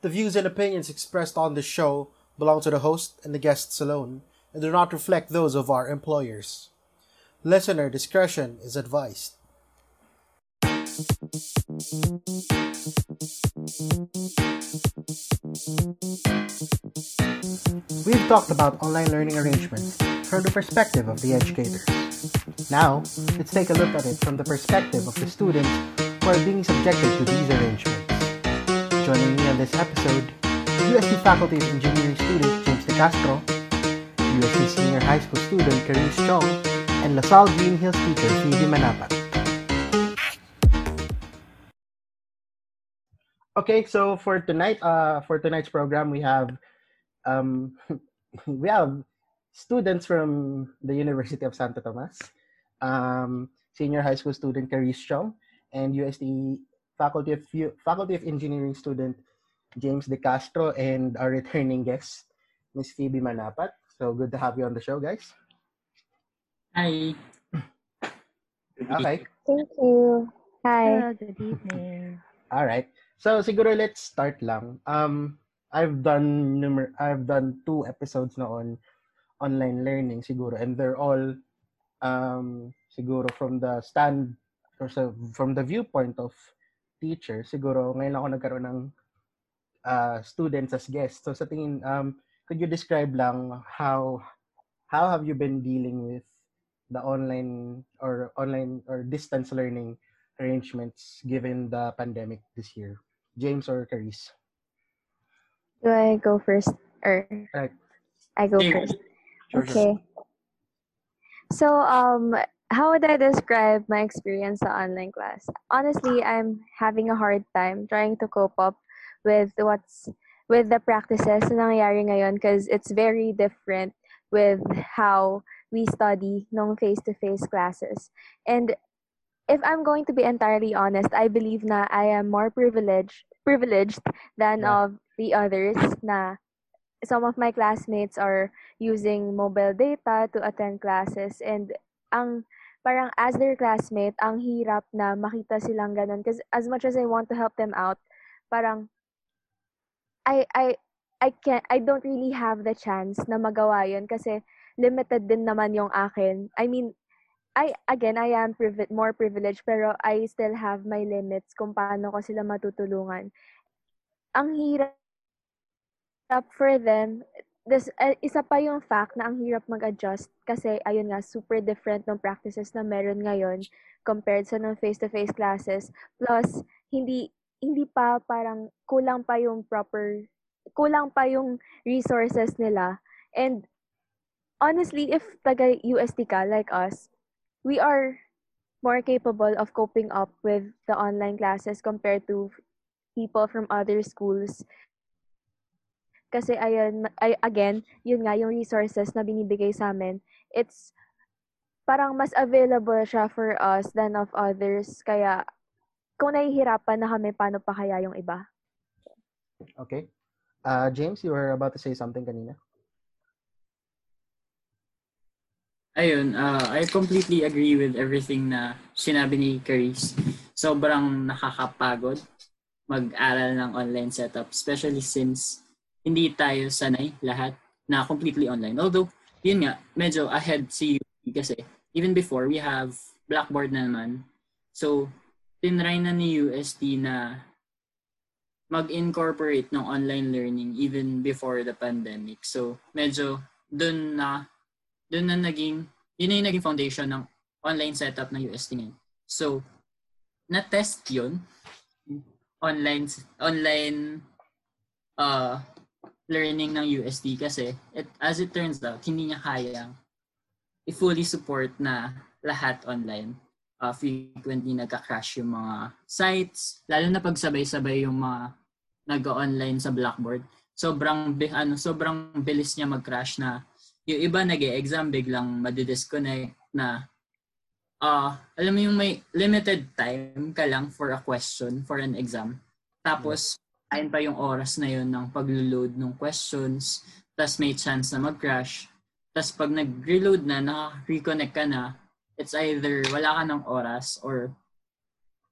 The views and opinions expressed on this show belong to the host and the guests alone and do not reflect those of our employers. Listener discretion is advised. We've talked about online learning arrangements from the perspective of the educators. Now, let's take a look at it from the perspective of the students who are being subjected to these arrangements. Joining me on this episode, USC Faculty of Engineering student James De Castro, UST Senior High School student Carice Strong, and LaSalle Green Hills teacher Phoebe Manapat. Okay, so for tonight, uh, for tonight's program, we have um, we have students from the University of Santo Tomas, um, senior high school student Carice Chong, and UST Faculty of Faculty of Engineering student James De Castro, and our returning guest, Miss Phoebe Manapat. So good to have you on the show, guys. Hi. Okay. Thank you. Hi. Hello, good evening. All right. So siguro let's start lang. Um I've done numer- I've done two episodes na on online learning siguro and they're all um siguro from the stand or so, from the viewpoint of teacher siguro ngayon ako nagkaroon ng uh, students as guests. So sa tingin um could you describe lang how how have you been dealing with the online or online or distance learning arrangements given the pandemic this year? James or Carice? Do I go first or Right. I go James. first? Sure, okay. So um how would I describe my experience sa online class? Honestly, I'm having a hard time trying to cope up with what's with the practices na nangyayari ngayon because it's very different with how we study nung face-to-face classes. And if I'm going to be entirely honest, I believe na I am more privileged privileged than Yeah. of the others na some of my classmates are using mobile data to attend classes and ang parang as their classmate, ang hirap na makita silang ganun because as much as I want to help them out, parang I I I can I don't really have the chance na magawa 'yun kasi limited din naman yung akin. I mean, I again, I am privi- more privileged pero I still have my limits kung paano ko sila matutulungan. Ang hirap for them, this, uh, isa pa yung fact na ang hirap mag-adjust kasi ayun nga, super different ng practices na meron ngayon compared sa ng face-to-face classes. Plus, hindi hindi pa parang kulang pa yung proper kulang pa yung resources nila. And honestly, if taga UST ka like us, we are more capable of coping up with the online classes compared to people from other schools. Kasi ayun, ay, again, yun nga, yung resources na binibigay sa amin, it's parang mas available siya for us than of others. Kaya, kung nahihirapan na kami, paano pa kaya yung iba? Okay. Uh, James, you were about to say something kanina. Ayun, uh, I completely agree with everything na sinabi ni Carice. Sobrang nakakapagod mag-aral ng online setup, especially since hindi tayo sanay lahat na completely online. Although, yun nga, medyo ahead si UP kasi even before, we have Blackboard na naman. So, tinry na ni UST na mag-incorporate ng online learning even before the pandemic. So, medyo dun na doon na naging, yun na yung naging foundation ng online setup ng UST ngayon. So, na-test yun, online, online uh, learning ng UST kasi it, as it turns out, hindi niya kayang i-fully support na lahat online. Uh, frequently nagka-crash yung mga sites, lalo na pagsabay-sabay yung mga nag-online sa Blackboard. Sobrang, ano, sobrang bilis niya mag-crash na yung iba nag exam biglang madidisconnect na uh, alam mo yung may limited time ka lang for a question for an exam. Tapos, ayun pa yung oras na yun ng paglo-load ng questions. Tapos may chance na mag-crash. Tapos pag nag-reload na, naka-reconnect ka na, it's either wala ka ng oras or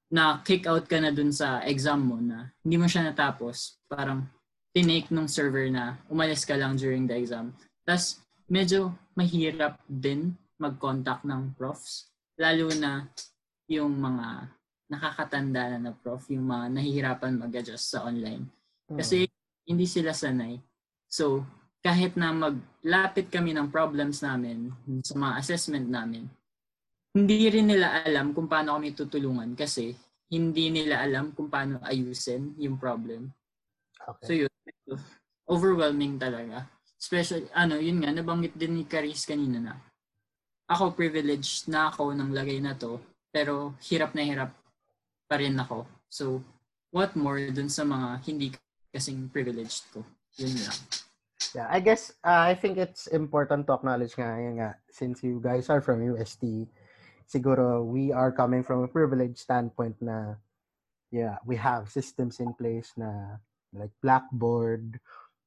na kick out ka na dun sa exam mo na hindi mo siya natapos, parang tinake nung server na umalis ka lang during the exam. Tapos medyo mahirap din mag-contact ng profs. Lalo na yung mga nakakatanda na na prof, yung mga nahihirapan mag-adjust sa online. Kasi hindi sila sanay. So, kahit na maglapit kami ng problems namin sa mga assessment namin, hindi rin nila alam kung paano kami tutulungan kasi hindi nila alam kung paano ayusin yung problem. Okay. So yun, overwhelming talaga. Especially, ano, yun nga, nabanggit din ni Caris kanina na ako privileged na ako ng lagay na to, pero hirap na hirap pa rin ako. So, what more dun sa mga hindi kasing privileged ko? Yun lang. Yeah, I guess uh, I think it's important to acknowledge nga, yun nga since you guys are from UST, siguro we are coming from a privileged standpoint na yeah, we have systems in place na like Blackboard,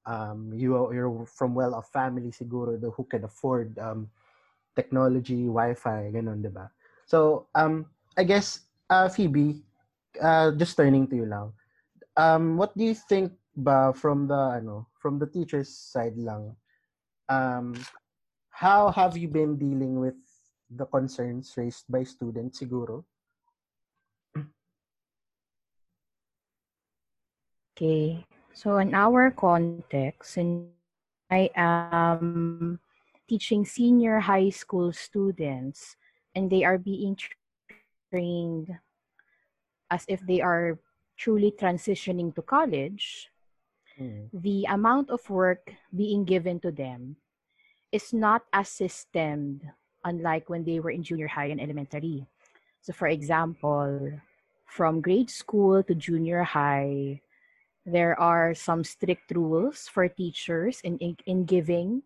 um, you you're from well-off family siguro the who can afford um, technology, Wi-Fi, ganun, di ba? So, um, I guess, uh, Phoebe, uh, just turning to you lang, um, what do you think ba from the, ano, from the teacher's side lang, um, how have you been dealing with the concerns raised by students siguro? Okay. So in our context, and I am teaching senior high school students and they are being trained as if they are truly transitioning to college, Mm. the amount of work being given to them is not as systemed unlike when they were in junior high and elementary. So, for example, from grade school to junior high, there are some strict rules for teachers in, in, in giving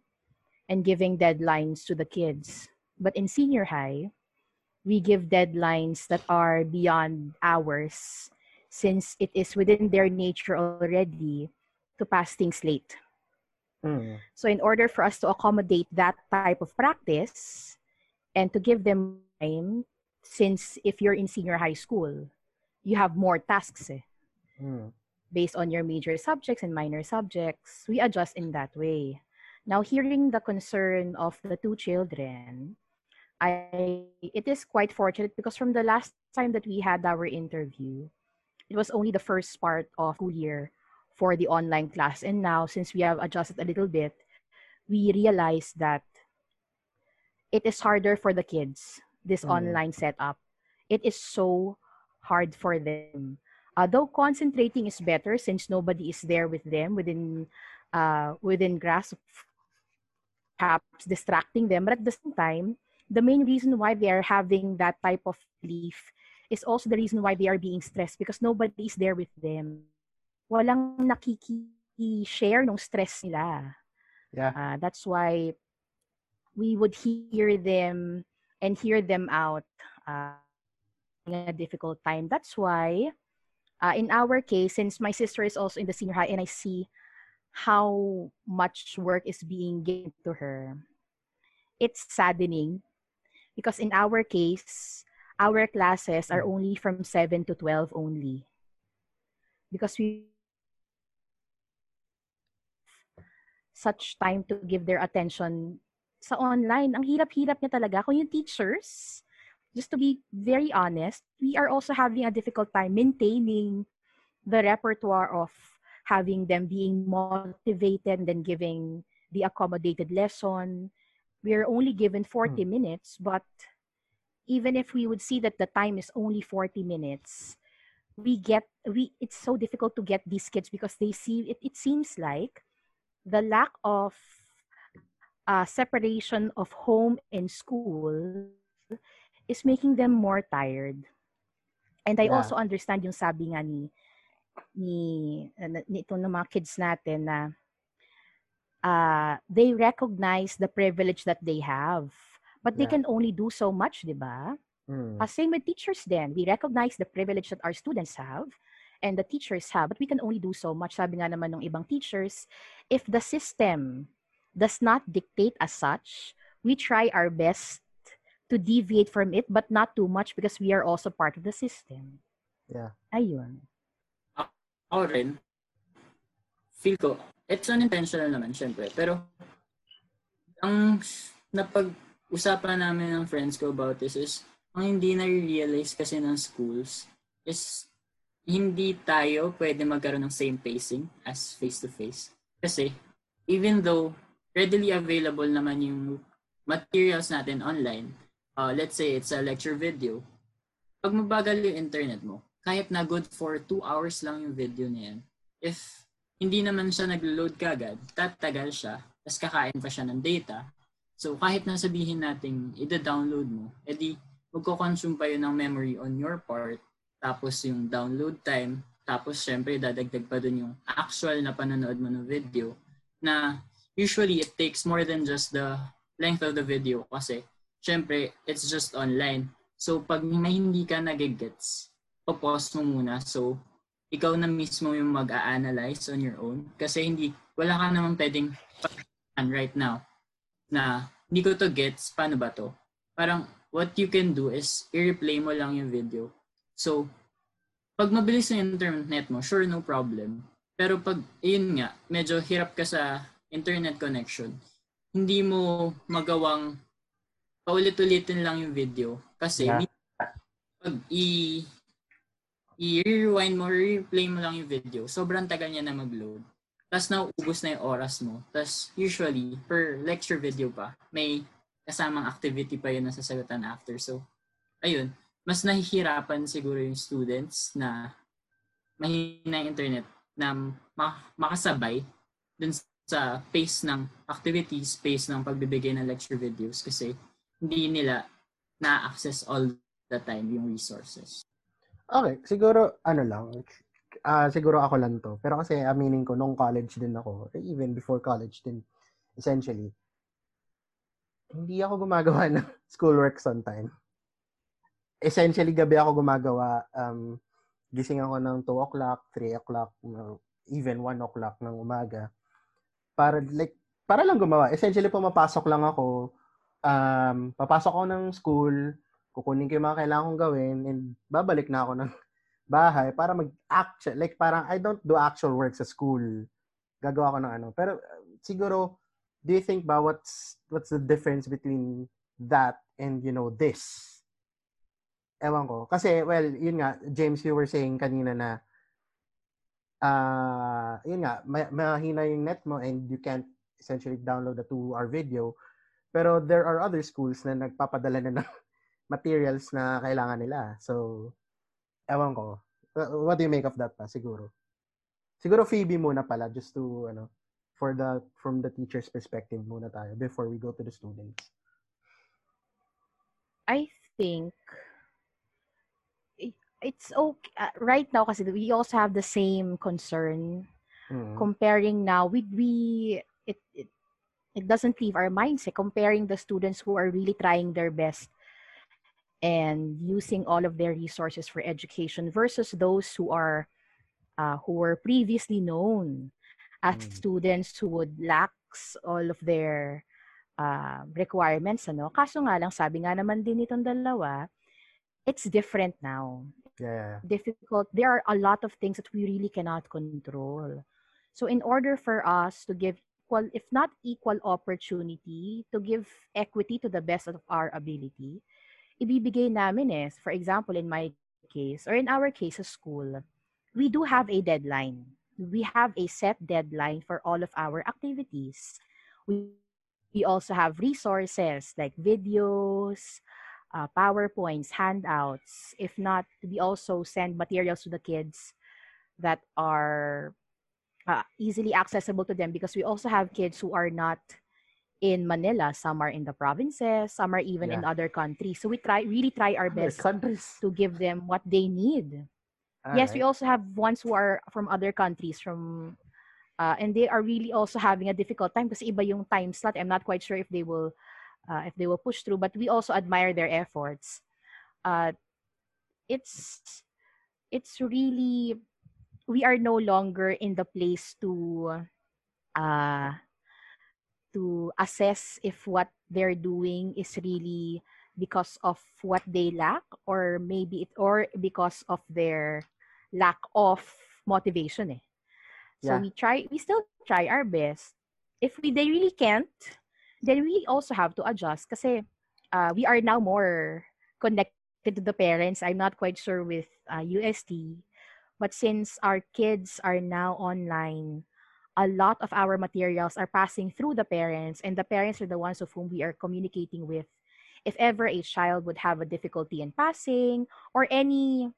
and giving deadlines to the kids. But in senior high, we give deadlines that are beyond hours since it is within their nature already to pass things late. Mm. So, in order for us to accommodate that type of practice and to give them time, since if you're in senior high school, you have more tasks eh, Mm. based on your major subjects and minor subjects, we adjust in that way. Now, hearing the concern of the two children, I it is quite fortunate because from the last time that we had our interview, it was only the first part of school year for the online class. And now, since we have adjusted a little bit, we realize that it is harder for the kids, this Mm. online setup. It is so hard for them. Although concentrating is better since nobody is there with them within uh, within grasp, perhaps distracting them. But at the same time, the main reason why they are having that type of belief is also the reason why they are being stressed because nobody is there with them. Walang nakiki-share ng stress nila. Yeah. Uh, that's why we would hear them and hear them out uh, in a difficult time. That's why, uh, in our case, since my sister is also in the senior high and I see how much work is being given to her, it's saddening because in our case, our classes are only from 7 to 12 only. Because we such time to give their attention sa online. Ang hirap-hirap niya talaga. Kung yung teachers, just to be very honest, we are also having a difficult time maintaining the repertoire of having them being motivated and then giving the accommodated lesson. We are only given 40 minutes, but even if we would see that the time is only 40 minutes, we get we it's so difficult to get these kids because they see it, it seems like the lack of uh, separation of home and school is making them more tired. And I Yeah. also understand yung sabi nga ni ni uh, nito ng mga kids natin na uh, they recognize the privilege that they have. But they Yeah. can only do so much, di ba? Mm. Uh, same with teachers then. We recognize the privilege that our students have and the teachers have, but we can only do so much. Sabi nga naman ng ibang teachers, if the system does not dictate as such, we try our best to deviate from it, but not too much because we are also part of the system. Ayun. Ako rin, feel ko, it's unintentional naman, syempre. Pero, ang napag-usapan namin ng friends ko about this is, ang hindi na-realize kasi ng schools is hindi tayo pwede magkaroon ng same pacing as face-to-face. Kasi, even though readily available naman yung materials natin online, uh, let's say it's a lecture video, pag mabagal yung internet mo, kahit na good for 2 hours lang yung video na yan, if hindi naman siya nag-load kagad, tatagal siya, tapos kakain pa siya ng data. So kahit na sabihin natin i-download mo, edi magko-consume pa yun ng memory on your part, tapos yung download time, tapos syempre dadagdag pa dun yung actual na panonood mo ng video na usually it takes more than just the length of the video kasi syempre it's just online. So pag may hindi ka nagigets, pause mo muna. So ikaw na mismo yung mag-a-analyze on your own kasi hindi wala ka namang pwedeng right now na hindi ko to gets, paano ba to? Parang what you can do is i-replay mo lang yung video. So, pag mabilis yung internet mo, sure, no problem. Pero pag, yun nga, medyo hirap ka sa internet connection, hindi mo magawang paulit-ulitin lang yung video. Kasi, Yeah. pag i i-rewind mo, replay mo lang yung video, sobrang tagal niya na mag-load. Tapos nauubos na yung oras mo. Tapos usually, per lecture video pa, may kasamang activity pa yun na sasagutan after. So, ayun, mas nahihirapan siguro yung students na mahina yung internet na ma- makasabay dun sa pace ng activities, pace ng pagbibigay ng lecture videos kasi hindi nila na-access all the time yung resources. Okay, siguro ano lang, ah siguro ako lang to. Pero kasi aminin ko, nung college din ako, or even before college din, essentially, hindi ako gumagawa ng schoolworks on time. Essentially, gabi ako gumagawa. Um, gising ako ng 2 o'clock, 3 o'clock, uh, even 1 o'clock ng umaga. Para, like, para lang gumawa. Essentially, pumapasok lang ako. Um, papasok ako ng school, kukunin ko yung mga kailangan kong gawin, and babalik na ako ng bahay para mag-actual, like parang I don't do actual work sa school. Gagawa ko ng ano. Pero uh, siguro, do you think ba what's, what's the difference between that and, you know, this? Ewan ko. Kasi, well, yun nga, James, you were saying kanina na, ah, yun nga, ma- mahina yung net mo and you can't essentially download a two-hour video. Pero there are other schools na nagpapadala na ng materials na kailangan nila. So, ewan ko. Uh, What do you make of that pa? Siguro. Siguro Phoebe muna pala, just to, ano, for the, from the teacher's perspective muna tayo before we go to the students. I think it- it's okay. uh, right now kasi we also have the same concern Mm. comparing now we we it, it it doesn't leave our minds eh, comparing the students who are really trying their best and using all of their resources for education versus those who are uh, who were previously known as Mm. students who would lax all of their uh, requirements ano kaso nga lang sabi nga naman din itong dalawa it's different now Yeah, difficult. There are a lot of things that we really cannot control. So in order for us to give equal, if not equal opportunity, to give equity to the best of our ability, ibibigay namin is, for example, in my case, or in our case, a school, we do have a deadline. We have a set deadline for all of our activities. We, we also have resources like videos, uh, PowerPoints, handouts. If not, we also send materials to the kids that are uh, easily accessible to them because we also have kids who are not in Manila. Some are in the provinces, some are even in other countries. So we try really try our best to give them what they need. Yes, we also have ones who are from other countries from uh, and they are really also having a difficult time kasi iba yung time slot. I'm not quite sure if they will uh, if they will push through, but we also admire their efforts. Uh, it's it's really we are no longer in the place to uh to assess if what they're doing is really because of what they lack or maybe it or because of their lack of motivation eh. So Yeah. we try we still try our best. If we they really can't, then we also have to adjust kasi uh, we are now more connected to the parents. I'm not quite sure with uh, UST, but since our kids are now online, a lot of our materials are passing through the parents, and the parents are the ones of whom we are communicating with. If ever a child would have a difficulty in passing or any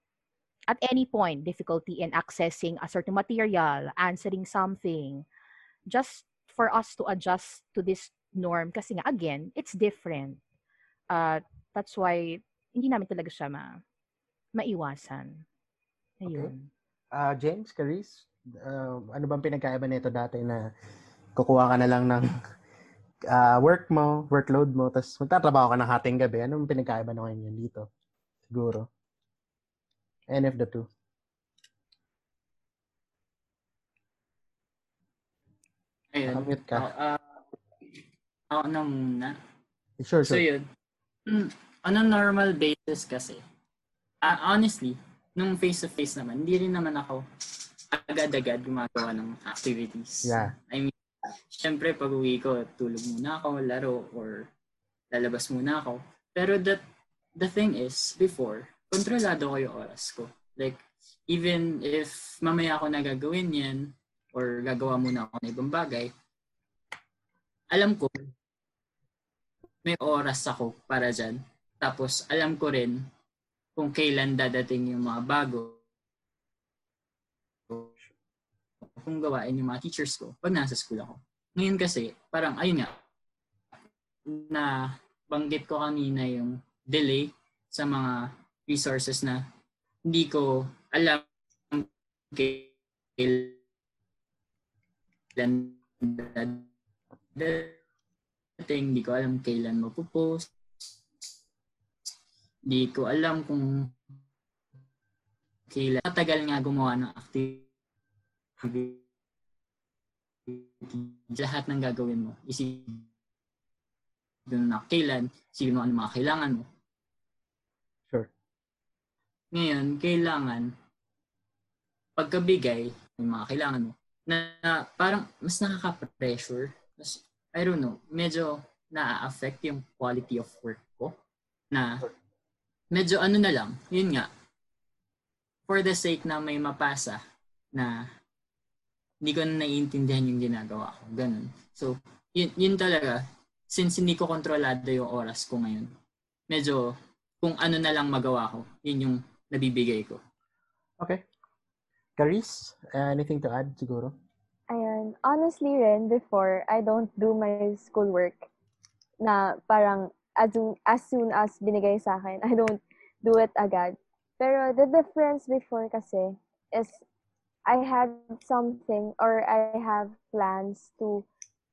at any point difficulty in accessing a certain material, answering something, just for us to adjust to this norm kasi nga again, it's different. Uh, that's why hindi namin talaga siya ma maiwasan. Ayun. Ah, James, Caris, uh, ano bang pinagkaiba nito dati na kukuha ka na lang ng ah, work mo, workload mo, tapos magtatrabaho ka ng hating gabi. Anong pinagkaiba na ngayon dito? Siguro. Any of the two. Ayun. Nakamute ka. Ah, ako na muna. Sure, So sure. yun. Mm, on a normal basis kasi, ah, honestly, nung face-to-face naman, hindi rin naman ako agad-agad gumagawa ng activities. Yeah. I mean, syempre pag uwi ko, tulog muna ako, laro, or lalabas muna ako. Pero that, the thing is, before, kontrolado ko yung oras ko. Like, even if mamaya ako nagagawin yan, or gagawa muna ako ng ibang bagay, alam ko, may oras ako para dyan. Tapos, alam ko rin kung kailan dadating yung mga bago kung gawain yung mga teachers ko pag nasa school ako. Ngayon kasi, parang ayun nga, na banggit ko kanina yung delay sa mga resources na hindi ko alam kailan dating, hindi ko alam kailan mapupost, hindi ko alam kung kailan. Matagal nga gumawa ng activity. Lahat ng gagawin mo, isipin na kailan, isipin mo ano mga kailangan mo. Sure. Ngayon, kailangan pagkabigay ng mga kailangan mo na, na parang mas nakaka-pressure. Mas, I don't know, medyo na-affect yung quality of work ko na medyo ano na lang, yun nga, for the sake na may mapasa na hindi ko na naiintindihan yung ginagawa ko. Ganun. So, yun, yun talaga, since hindi ko kontrolado yung oras ko ngayon, medyo kung ano na lang magawa ko, yun yung nabibigay ko. Okay. Caris, uh, anything to add siguro? Ayan. Honestly rin, before, I don't do my schoolwork na parang as soon, as soon as binigay sa akin, I don't do it agad. Pero the difference before kasi is I had something or I have plans to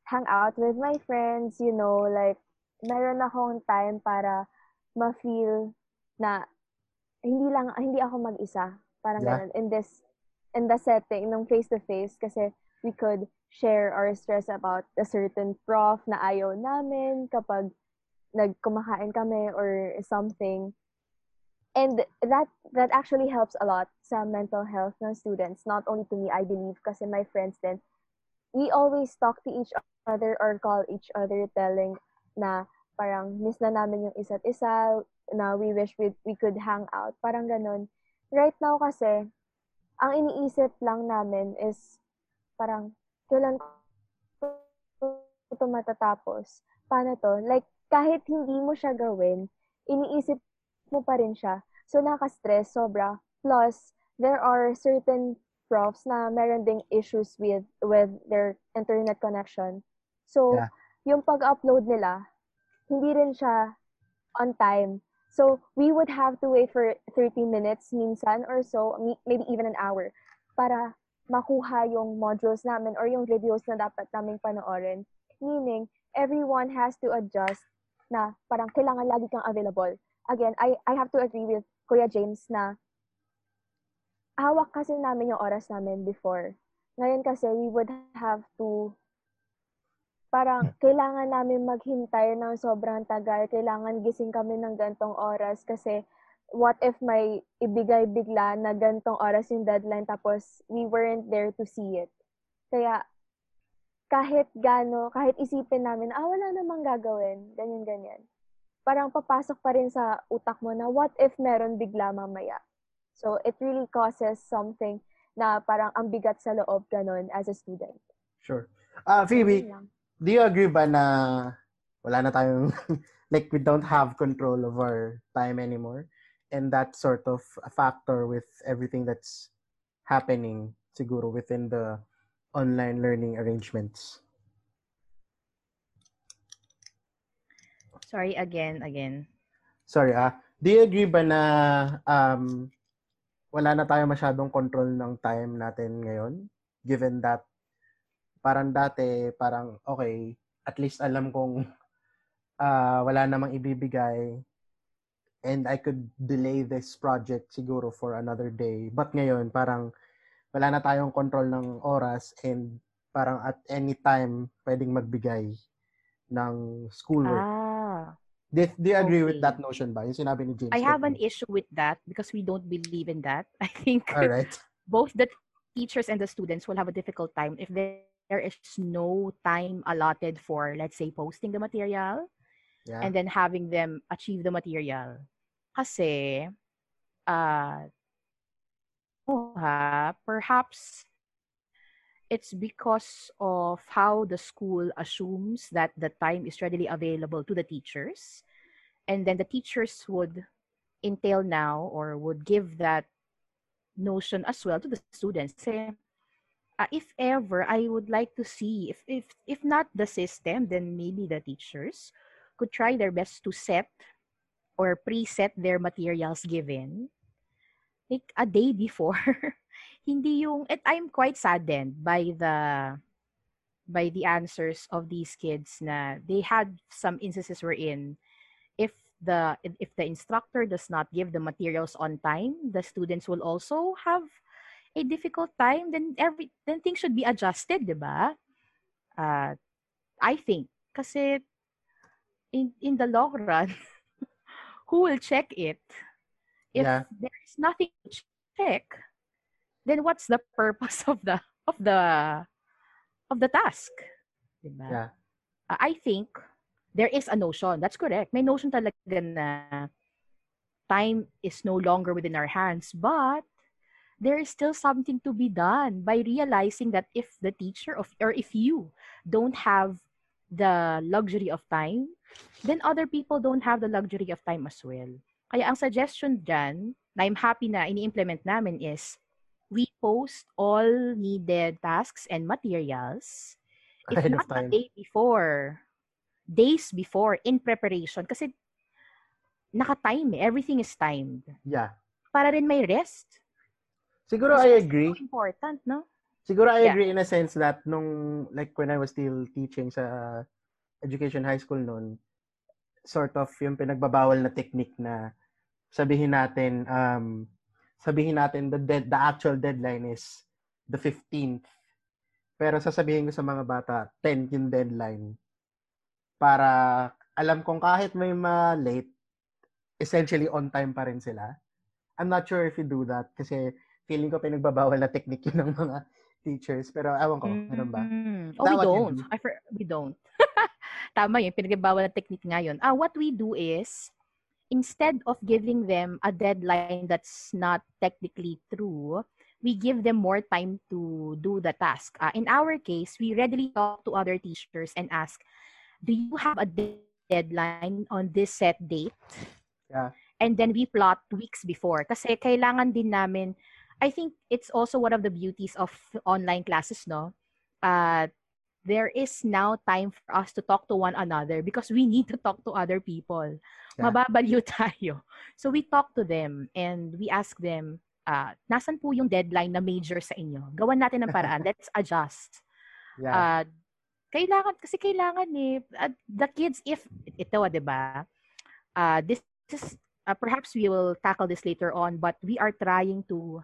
hang out with my friends, you know, like meron akong time para ma-feel na hindi lang hindi ako mag-isa. Parang Yeah. ganun in this in the setting ng face to face kasi we could share our stress about a certain prof na ayaw namin kapag nagkumakain kami or something. And that that actually helps a lot sa mental health ng students. Not only to me, I believe, kasi my friends then we always talk to each other or call each other telling na parang miss na namin yung isa't isa, na we wish we, we could hang out. Parang ganun. Right now kasi, ang iniisip lang namin is parang kailan ko ito matatapos? Paano to? Like, kahit hindi mo siya gawin, iniisip mo pa rin siya. So, nakaka-stress, sobra. Plus, there are certain profs na meron ding issues with with their internet connection. So, Yeah. yung pag-upload nila, hindi rin siya on time. So, we would have to wait for 30 minutes minsan or so, maybe even an hour, para makuha yung modules namin or yung videos na dapat naming panoorin. Meaning, everyone has to adjust na parang kailangan lagi kang available. Again, I, I have to agree with Kuya James na hawak kasi namin yung oras namin before. Ngayon kasi, we would have to parang kailangan namin maghintay ng sobrang tagal. Kailangan gising kami ng gantong oras kasi what if may ibigay bigla na gantong oras yung deadline tapos we weren't there to see it. Kaya kahit gano, kahit isipin namin, ah, wala namang gagawin, ganyan-ganyan. Parang papasok pa rin sa utak mo na what if meron bigla mamaya. So, it really causes something na parang ang bigat sa loob ganun as a student. Sure. Ah, Phoebe, do you agree ba na wala na tayong like we don't have control of our time anymore and that sort of a factor with everything that's happening siguro within the online learning arrangements Sorry, again, again. sorry ah do you agree ba na um wala na tayo masyadong control ng time natin ngayon given that parang dati parang okay at least alam kong ah, wala namang ibibigay and I could delay this project siguro for another day but ngayon parang wala na tayong control ng oras and parang at any time pwedeng magbigay ng schoolwork. Ah, do you agree with that notion ba? Yung sinabi ni James. I have an issue with that because we don't believe in that. I think All right. both the teachers and the students will have a difficult time if there is no time allotted for, let's say, posting the material Yeah. and then having them achieve the material. Kasi, uh, oh, ha, perhaps it's because of how the school assumes that the time is readily available to the teachers. And then the teachers would entail now or would give that notion as well to the students. Say, uh, if ever, I would like to see, if, if, if not the system, then maybe the teachers could try their best to set or preset their materials given like a day before. Hindi yung and I'm quite saddened by the by the answers of these kids na they had some instances wherein if the if the instructor does not give the materials on time, the students will also have a difficult time then every then things should be adjusted, 'di ba? Uh, I think kasi in in the long run who will check it if Yeah. there is nothing to check then what's the purpose of the of the of the task diba? Yeah. Uh, I think there is a notion that's correct may notion talaga na time is no longer within our hands but there is still something to be done by realizing that if the teacher of or if you don't have the luxury of time then other people don't have the luxury of time as well kaya ang suggestion dyan na I'm happy na ini-implement namin is we post all needed tasks and materials if Ahead not a day before days before in preparation kasi naka-time eh. everything is timed Yeah. para rin may rest Siguro Kasi I it's agree. so important no Siguro I Yeah. agree in a sense that nung like when I was still teaching sa education high school noon, sort of yung pinagbabawal na technique na sabihin natin um sabihin natin the dead the actual deadline is the 15th. Pero sasabihin ko sa mga bata 10 yung deadline. Para alam kong kahit may ma-late, essentially on time pa rin sila. I'm not sure if you do that kasi feeling ko pinagbabawal na technique yun ng mga teachers. Pero ewan ko, meron ba? Mm. Is Oh, we don't. do? I for, we don't. Tama yun, pinagbawal na technique ngayon. Ah, what we do is, instead of giving them a deadline that's not technically true, we give them more time to do the task. Ah, in our case, we readily talk to other teachers and ask, do you have a de- deadline on this set date? Yeah. And then we plot weeks before. Kasi kailangan din namin, I think it's also one of the beauties of online classes, no? Uh, there is now time for us to talk to one another because we need to talk to other people. Yeah. Mababaliw tayo. So we talk to them and we ask them, uh, nasan po yung deadline na major sa inyo? Gawan natin ng paraan. Let's adjust. Yeah. Uh, kailangan, kasi kailangan eh, uh, the kids, if, ito, di ba? Uh, this is, uh, perhaps we will tackle this later on, but we are trying to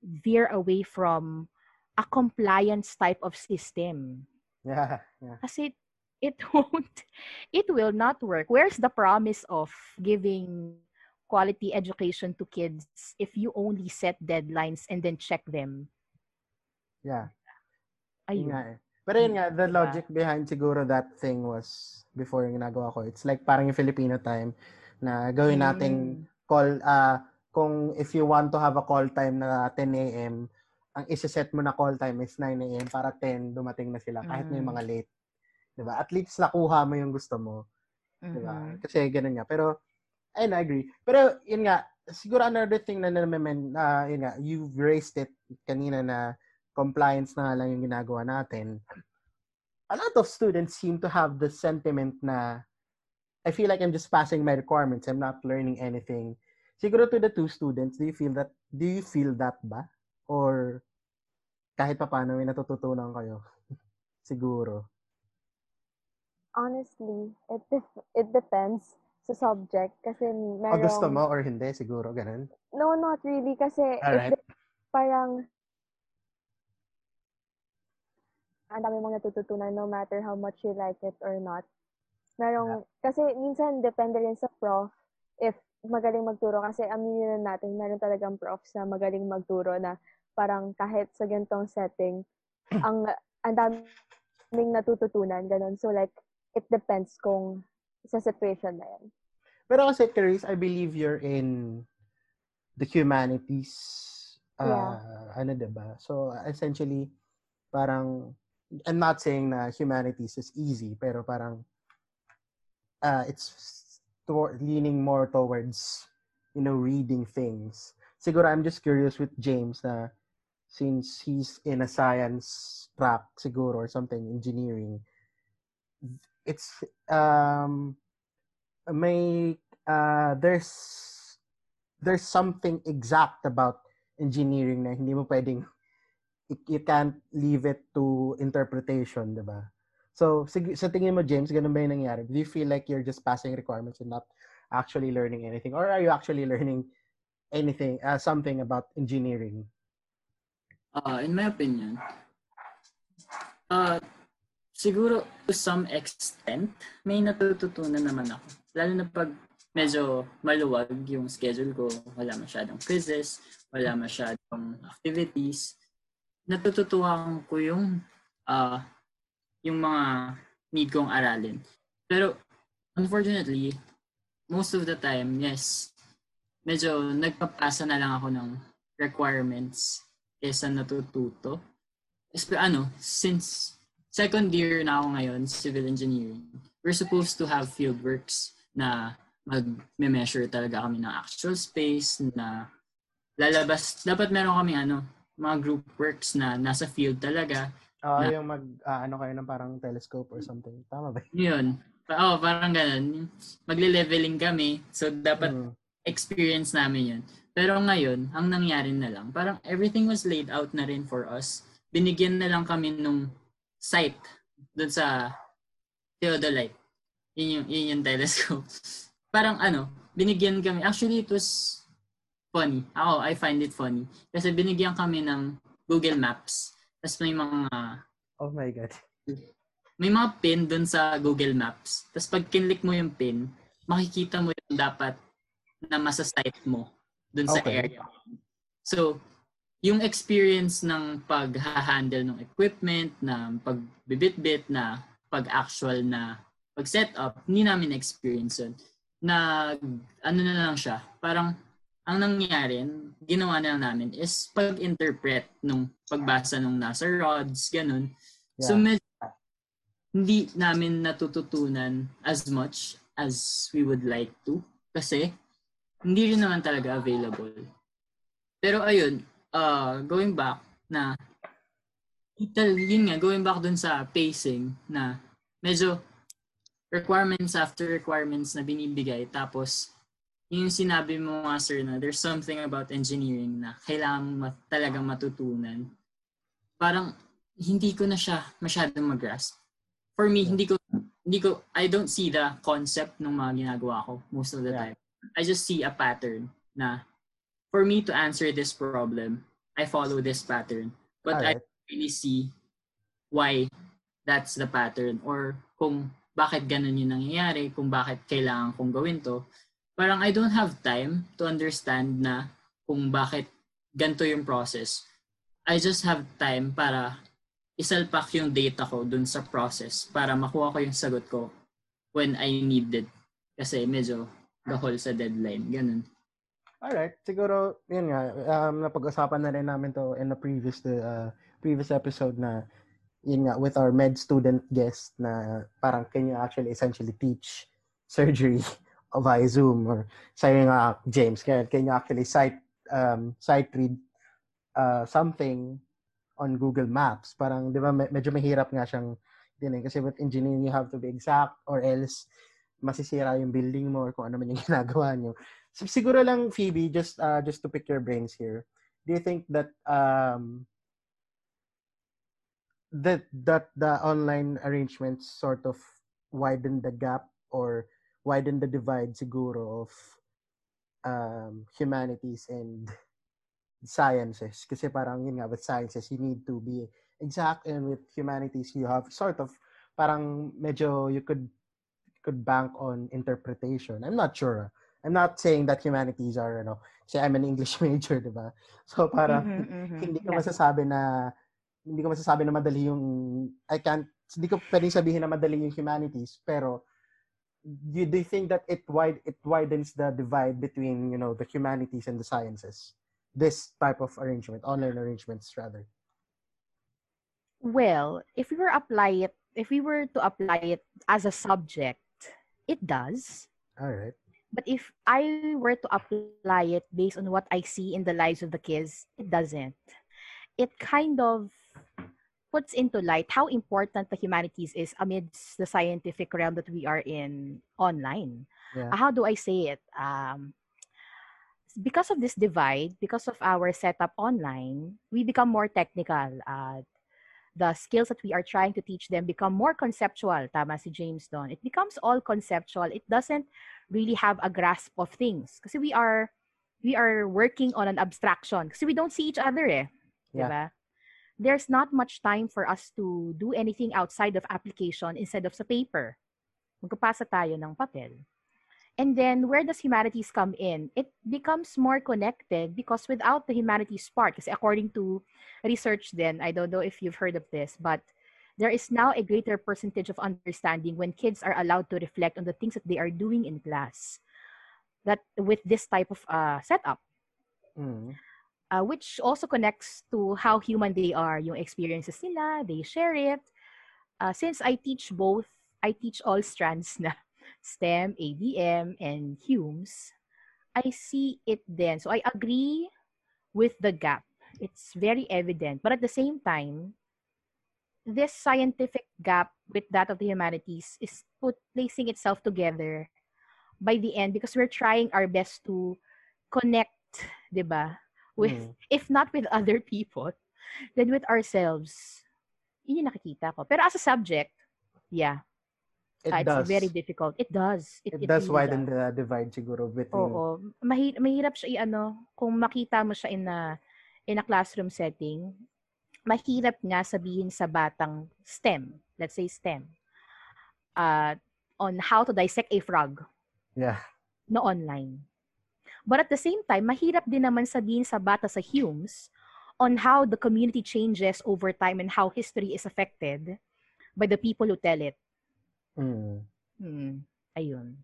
veer away from a compliance type of system. Yeah. Yeah. Kasi it won't it will not work where's the promise of giving quality education to kids if you only set deadlines and then check them Yeah. ayun Yun nga eh. Pero yun nga, the Diba? logic behind siguro that thing was before yung ginagawa ko. It's like parang yung Filipino time na gawin nating Mm. call, ah kung if you want to have a call time na 10 a.m., ang isa-set mo na call time is 9 a.m. para 10 dumating na sila kahit may Mm. mga late. 'Di ba? At least nakuha mo yung gusto mo. Di ba? Mhm. Kasi ganun nga. Pero, ayun, I agree. Pero, yun nga, siguro another thing na naman, na yun nga, you've raised it kanina na compliance na lang yung ginagawa natin. A lot of students seem to have the sentiment na I feel like I'm just passing my requirements. I'm not learning anything. Siguro to the two students, do you feel that, do you feel that ba? Or kahit pa paano may natututunan kayo? Siguro. Honestly, it def- it depends sa subject kasi O merong... gusto mo or hindi, siguro, ganun. No, not really kasi Alright. it parang ang dami mong natututunan no matter how much you like it or not. Merong, kasi minsan depende rin sa prof if magaling magturo kasi aminin na natin meron talagang profs na magaling magturo na parang kahit sa ganitong setting ang ang daming natututunan ganun. So like it depends kung sa situation na yan. Pero kasi, Clarice, I believe you're in the humanities. Uh, Yeah. Ano, diba? So, essentially, parang, I'm not saying na humanities is easy, pero parang, uh, it's to- leaning more towards, you know, reading things. Siguro, I'm just curious with James na since he's in a science track, siguro, or something, engineering, it's, um, may uh, there's there's something exact about engineering na hindi mo pwedeng you can't leave it to interpretation, 'di ba? So, sig- sa tingin mo, James, ganun ba yung nangyari? Do you feel like you're just passing requirements and not actually learning anything? Or are you actually learning anything, uh, something about engineering? Uh, in my opinion, uh, siguro to some extent, may natututunan naman ako. Lalo na pag medyo maluwag yung schedule ko, wala masyadong quizzes, wala masyadong activities. Natututuhan ko yung uh, yung mga need kong aralin. Pero unfortunately, most of the time, yes, medyo nagpapasa na lang ako ng requirements kesa natututo. Espe- ano, since second year na ako ngayon, civil engineering, we're supposed to have field works na mag-measure talaga kami ng actual space, na lalabas, dapat meron kami ano, mga group works na nasa field talaga. Uh, Na- yung mag, ah, ano kayo ng parang telescope or something. Tama ba? Yun. Pa- Oh, parang ganun. Magle-leveling kami. So, dapat Mm. experience namin yun. Pero ngayon, ang nangyari na lang, parang everything was laid out na rin for us. Binigyan na lang kami nung site dun sa Theodolite. Yun yung, yun yung telescope. parang ano, binigyan kami, actually it was funny. Ako, I find it funny. Kasi binigyan kami ng Google Maps. Tapos may mga Oh my God. may mga pin dun sa Google Maps. Tapos pag kinlik mo yung pin, makikita mo yung dapat na masasite mo dun sa Okay. area. So, yung experience ng pag-handle ng equipment, na pagbibit-bit, na pag-actual na pag-setup, hindi namin experience yun. Nag, ano na lang siya, parang ang nangyari, ginawa na lang namin is pag-interpret nung pagbasa nung nasa rods, ganun. So, Yeah. medyo hindi namin natututunan as much as we would like to kasi hindi rin naman talaga available. Pero ayun, uh, going back na ital, yun nga, going back dun sa pacing na medyo requirements after requirements na binibigay tapos yung sinabi mo nga sir na there's something about engineering na kailangan mo mat- talagang matutunan. Parang hindi ko na siya masyadong mag-grasp. For me, hindi ko hindi ko I don't see the concept ng mga ginagawa ko most of the Yeah. time. I just see a pattern na for me to answer this problem, I follow this pattern. But I Alright. really see why that's the pattern or kung bakit ganun yung nangyayari, kung bakit kailangan kong gawin to. Parang I don't have time to understand na kung bakit ganito yung process. I just have time para isalpak yung data ko dun sa process para makuha ko yung sagot ko when I need it. Kasi medyo gahol sa deadline. Ganun. Alright, siguro, yun nga, um, napag-usapan na rin namin to in the previous uh, previous episode na yun nga, with our med student guest na parang can you actually essentially teach surgery via Zoom or sayo nga, James, can, can you actually cite, um, cite read uh, something on Google Maps? Parang, di ba, medyo mahirap nga siyang din eh. Kasi with engineering, you have to be exact or else masisira yung building mo or kung ano man yung ginagawa nyo. So, siguro lang, Phoebe, just uh, just to pick your brains here, do you think that um, that that the online arrangements sort of widen the gap or widen the divide siguro of um, humanities and sciences kasi parang yun nga with sciences you need to be exact and with humanities you have sort of parang medyo you could could bank on interpretation. I'm not sure. I'm not saying that humanities are ano kasi i'm an english major diba so parang mm-hmm, mm-hmm. hindi ko masasabi na hindi ko masasabi na madali yung I can't hindi ko pwedeng sabihin na madali yung humanities pero you do you think that it wide it widens the divide between you know the humanities and the sciences? This type of arrangement online arrangements rather. Well if we were apply it if we were to apply it as a subject it does all right but if i were to apply it based on what i see in the lives of the kids it doesn't it kind of puts into light how important the humanities is amidst the scientific realm that we are in online. Yeah. How do I say it? Um, because of this divide, because of our setup online, we become more technical. Uh, the skills that we are trying to teach them become more conceptual. Tama si James Don. It becomes all conceptual. It doesn't really have a grasp of things. Because we are we are working on an abstraction. Because we don't see each other eh. Yeah. Diba? there's not much time for us to do anything outside of application instead of sa paper. Magpapasa tayo ng papel. And then, where does humanities come in? It becomes more connected because without the humanities part, because according to research then, I don't know if you've heard of this, but there is now a greater percentage of understanding when kids are allowed to reflect on the things that they are doing in class. That with this type of uh, setup. Mm uh, which also connects to how human they are, yung experiences nila, they share it. Uh, since I teach both, I teach all strands na STEM, ABM, and Humes, I see it then. So I agree with the gap. It's very evident. But at the same time, this scientific gap with that of the humanities is put placing itself together by the end because we're trying our best to connect, 'di ba? with mm. if not with other people then with ourselves yun yung nakikita ko pero as a subject yeah it does. it's very difficult it does it, it, it does really widen does. the divide siguro between oo Mahi- mahirap siya i-ano kung makita mo siya in a in a classroom setting mahirap nga sabihin sa batang STEM let's say STEM uh, on how to dissect a frog yeah no online But at the same time, mahirap din naman sabihin sa bata sa Humes on how the community changes over time and how history is affected by the people who tell it. Mm. Hmm. Ayun.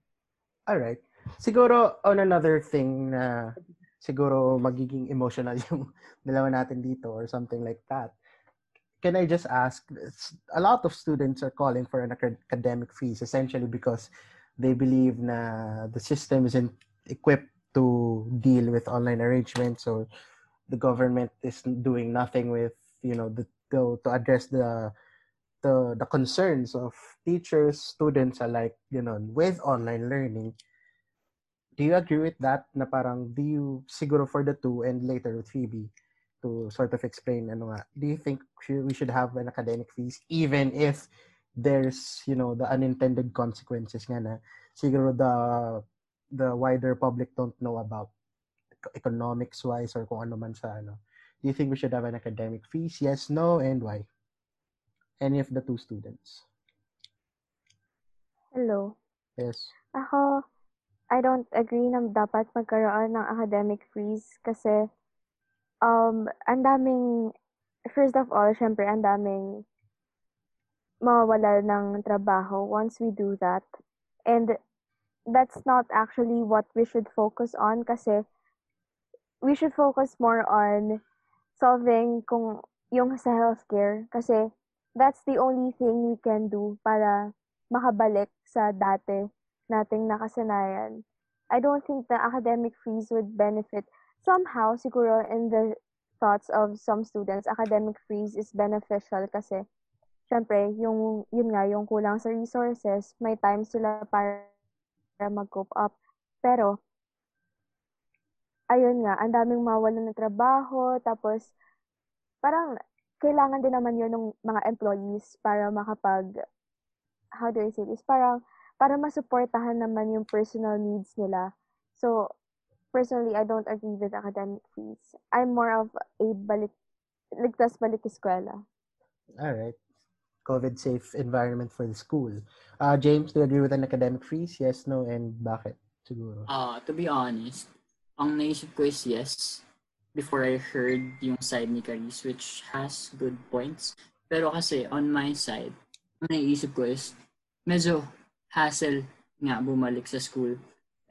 All right. Siguro on another thing na siguro magiging emotional yung dalawa natin dito or something like that. Can I just ask, a lot of students are calling for an academic fees essentially because they believe na the system isn't equipped to deal with online arrangements or the government is doing nothing with you know the to, to address the the the concerns of teachers students alike you know with online learning do you agree with that na parang do you siguro for the two and later with Phoebe to sort of explain ano nga do you think we should have an academic fees even if there's you know the unintended consequences nga na siguro the the wider public don't know about economics wise or kung ano man sa ano. Do you think we should have an academic fees? Yes, no, and why? Any of the two students? Hello. Yes. Ako, I don't agree na dapat magkaroon ng academic freeze kasi um, ang daming, first of all, syempre, ang daming mawawala ng trabaho once we do that. And that's not actually what we should focus on kasi we should focus more on solving kung yung sa healthcare kasi that's the only thing we can do para makabalik sa dati nating nakasanayan. I don't think the academic freeze would benefit. Somehow, siguro in the thoughts of some students, academic freeze is beneficial kasi syempre, yung, yun nga, yung kulang sa resources, may time sila para mag-cope up. Pero, ayun nga, ang daming mawalan ng trabaho, tapos, parang, kailangan din naman yun ng mga employees para makapag, how do I say this? Parang, para masuportahan naman yung personal needs nila. So, personally, I don't agree with academic fees. I'm more of a balik, ligtas balik eskwela. All right. COVID safe environment for the school. Uh, James, do you agree with an academic freeze? Yes, no, and bakit? Siguro. Uh, to be honest, ang naisip ko is yes before I heard yung side ni Caris which has good points. Pero kasi on my side, ang naisip ko is medyo hassle nga bumalik sa school.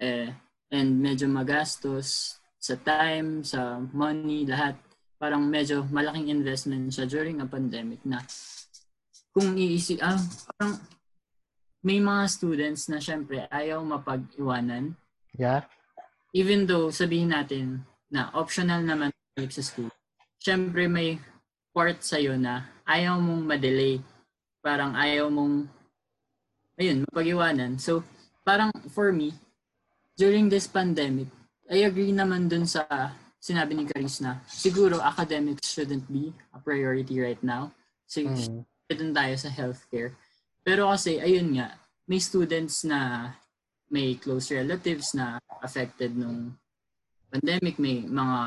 Eh, and medyo magastos sa time, sa money, lahat. Parang medyo malaking investment siya during a pandemic na kung iisip, ah, parang may mga students na syempre ayaw mapag-iwanan. Yeah. Even though sabihin natin na optional naman balik sa school. Syempre may part sa'yo na ayaw mong ma-delay. Parang ayaw mong, ayun, mapag-iwanan. So, parang for me, during this pandemic, I agree naman dun sa sinabi ni Caris na siguro academics shouldn't be a priority right now. So, Mm. dun tayo sa healthcare. Pero kasi, ayun nga, may students na may close relatives na affected nung pandemic, may mga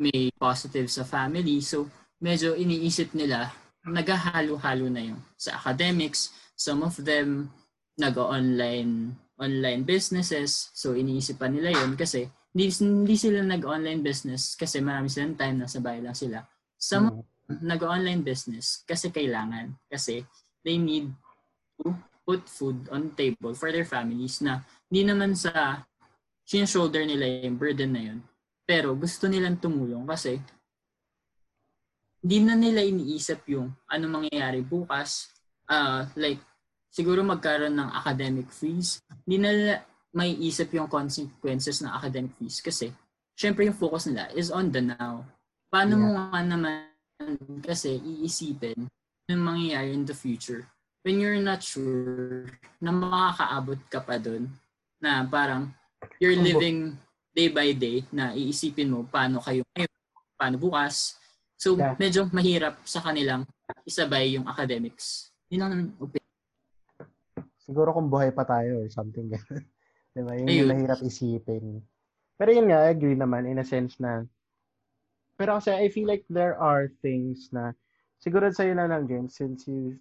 may positive sa family. So, medyo iniisip nila, naghahalo-halo na yung sa academics. Some of them nag-online online businesses. So, iniisipan nila yun kasi hindi, hindi sila nag-online business kasi marami silang time, nasa bahay lang sila. Some Mm. nag-online business kasi kailangan. Kasi they need to put food on table for their families na hindi naman sa shoulder nila yung burden na yun. Pero gusto nilang tumulong kasi hindi na nila iniisip yung ano mangyayari bukas. Uh, like, siguro magkaroon ng academic fees. Hindi na nila may isip yung consequences ng academic fees kasi syempre yung focus nila is on the now. Paano Yeah. mo nga naman kasi iisipin yung mangyayari in the future when you're not sure na makakaabot ka pa dun na parang you're living day by day na iisipin mo paano kayo ngayon, paano bukas. So, Yeah. medyo mahirap sa kanilang isabay yung academics. Yun lang naman opinion. Siguro kung buhay pa tayo or something ganun. diba? Yun Ayun. yung mahirap isipin. Pero yun nga, I agree naman in a sense na pero kasi I feel like there are things na siguro sa'yo na lang, James, since you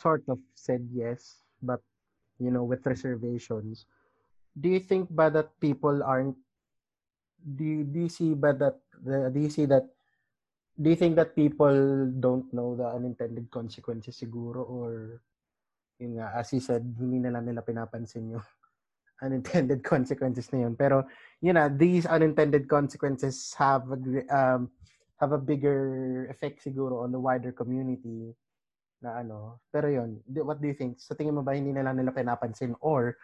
sort of said yes, but you know, with reservations, do you think ba that people aren't do you, do you see ba that do you see that do you think that people don't know the unintended consequences siguro or yun nga as you said hindi na lang nila pinapansin yung unintended consequences na yun. Pero yun na these unintended consequences have a, um have a bigger effect siguro on the wider community na ano. Pero yun what do you think? Sa tingin mo ba hindi na lang nila pinapansin or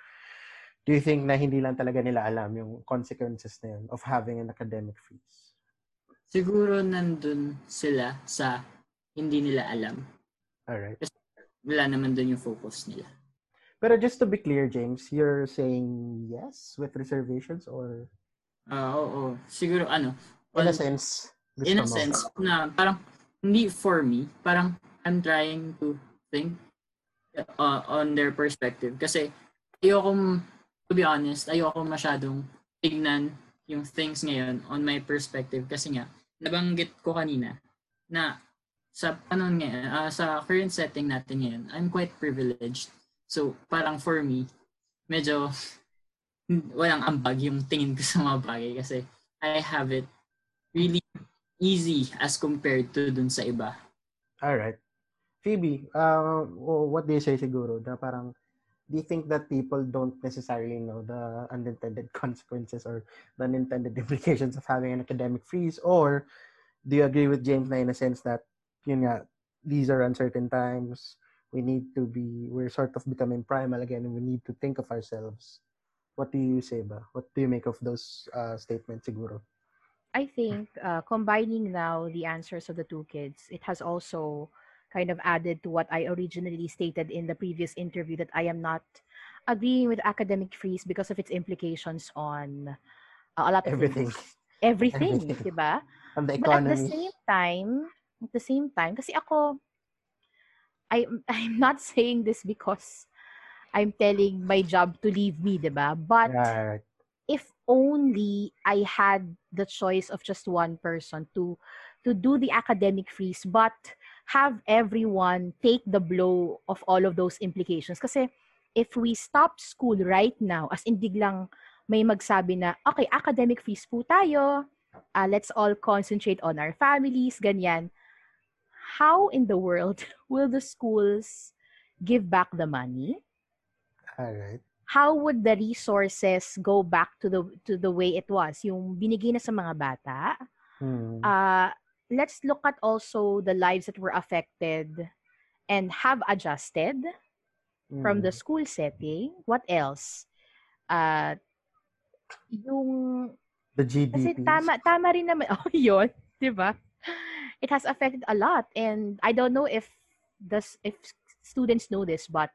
do you think na hindi lang talaga nila alam yung consequences na yun of having an academic freeze Siguro nandun sila sa hindi nila alam. all right Wala naman dun yung focus nila. pero just to be clear James you're saying yes with reservations or Ah, oo. Siguro ano, in a sense in a mo? sense na parang hindi for me, parang I'm trying to think uh, on their perspective kasi ayoko to be honest, ayoko masyadong tignan yung things ngayon on my perspective kasi nga nabanggit ko kanina na sa panon ngayon, ah, sa current setting natin ngayon, I'm quite privileged. So, parang for me, medyo walang ambag yung tingin ko sa mga bagay kasi I have it really easy as compared to dun sa iba. All right. Phoebe, uh, what do you say siguro? Na parang, do you think that people don't necessarily know the unintended consequences or the unintended implications of having an academic freeze? Or do you agree with James na in a sense that, yun nga, these are uncertain times, we need to be, we're sort of becoming primal again and we need to think of ourselves. What do you say ba? What do you make of those uh, statements siguro? I think uh, combining now the answers of the two kids, it has also kind of added to what I originally stated in the previous interview that I am not agreeing with academic freeze because of its implications on uh, a lot of Everything. things. Everything, Everything. diba? On the But at the same time, at the same time, kasi ako, I, I'm not saying this because I'm telling my job to leave me, diba? But Right. if only I had the choice of just one person to to do the academic freeze, but have everyone take the blow of all of those implications. Kasi if we stop school right now, as in biglang may magsabi na, okay, academic freeze po tayo, uh, let's all concentrate on our families, ganyan. How in the world will the schools give back the money? All right. how would the resources go back to the to the way it was yung binigay na sa mga bata Hmm. uh let's look at also the lives that were affected and have adjusted from the Hmm. school setting what else uh yung the kasi GDP. tama tama rin naman oh yun 'di ba it has affected a lot and i don't know if this if students know this but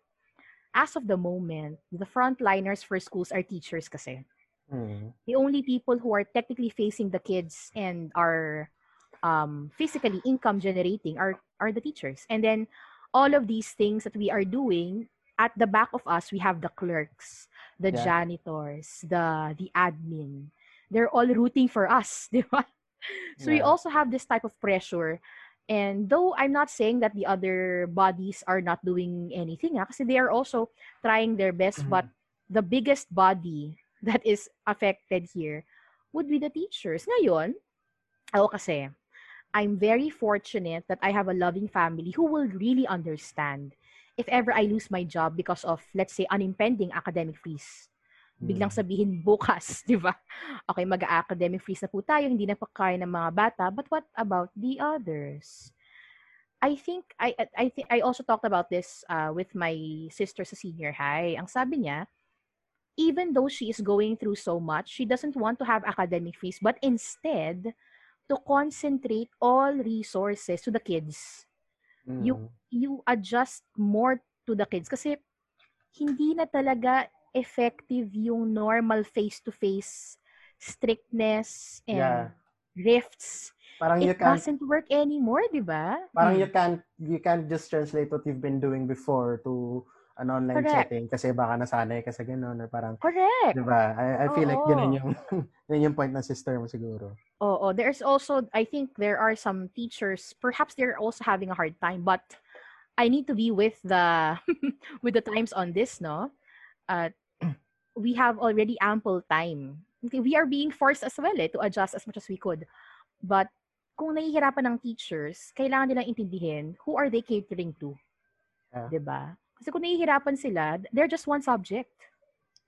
as of the moment the frontliners for schools are teachers kasi Hmm. the only people who are technically facing the kids and are um, physically income generating are are the teachers and then all of these things that we are doing at the back of us we have the clerks the Yeah. janitors the the admin they're all rooting for us di ba? so we Yeah. also have this type of pressure and though i'm not saying that the other bodies are not doing anything ah, kasi they are also trying their best Mhm. but the biggest body that is affected here would be the teachers. Ngayon, ako kasi, I'm very fortunate that I have a loving family who will really understand if ever I lose my job because of, let's say, an impending academic freeze. Biglang Hmm. sabihin bukas, di ba? Okay, mag-academic freeze na po tayo, hindi na pa kaya ng mga bata, but what about the others? I think I I think I also talked about this uh, with my sister sa senior high. Ang sabi niya, even though she is going through so much, she doesn't want to have academic freeze, but instead to concentrate all resources to the kids. Hmm. You you adjust more to the kids kasi hindi na talaga effective yung normal face-to-face strictness and Yeah. rifts. Parang you It can't doesn't work anymore, di ba? parang Hmm. you can't you can't just translate what you've been doing before to an online Correct. setting kasi baka nasanay ka sa ganun or parang Correct. 'di ba? I, I feel like Oo. ganun yung yun yung point ng sister mo siguro. Oh, there's also I think there are some teachers perhaps they're also having a hard time but I need to be with the with the times on this, no? Uh we have already ample time. We are being forced as well eh, to adjust as much as we could. But kung nahihirapan ng teachers, kailangan nilang intindihin who are they catering to. Yeah. 'Di ba? Kasi kung nahihirapan sila, they're just one subject.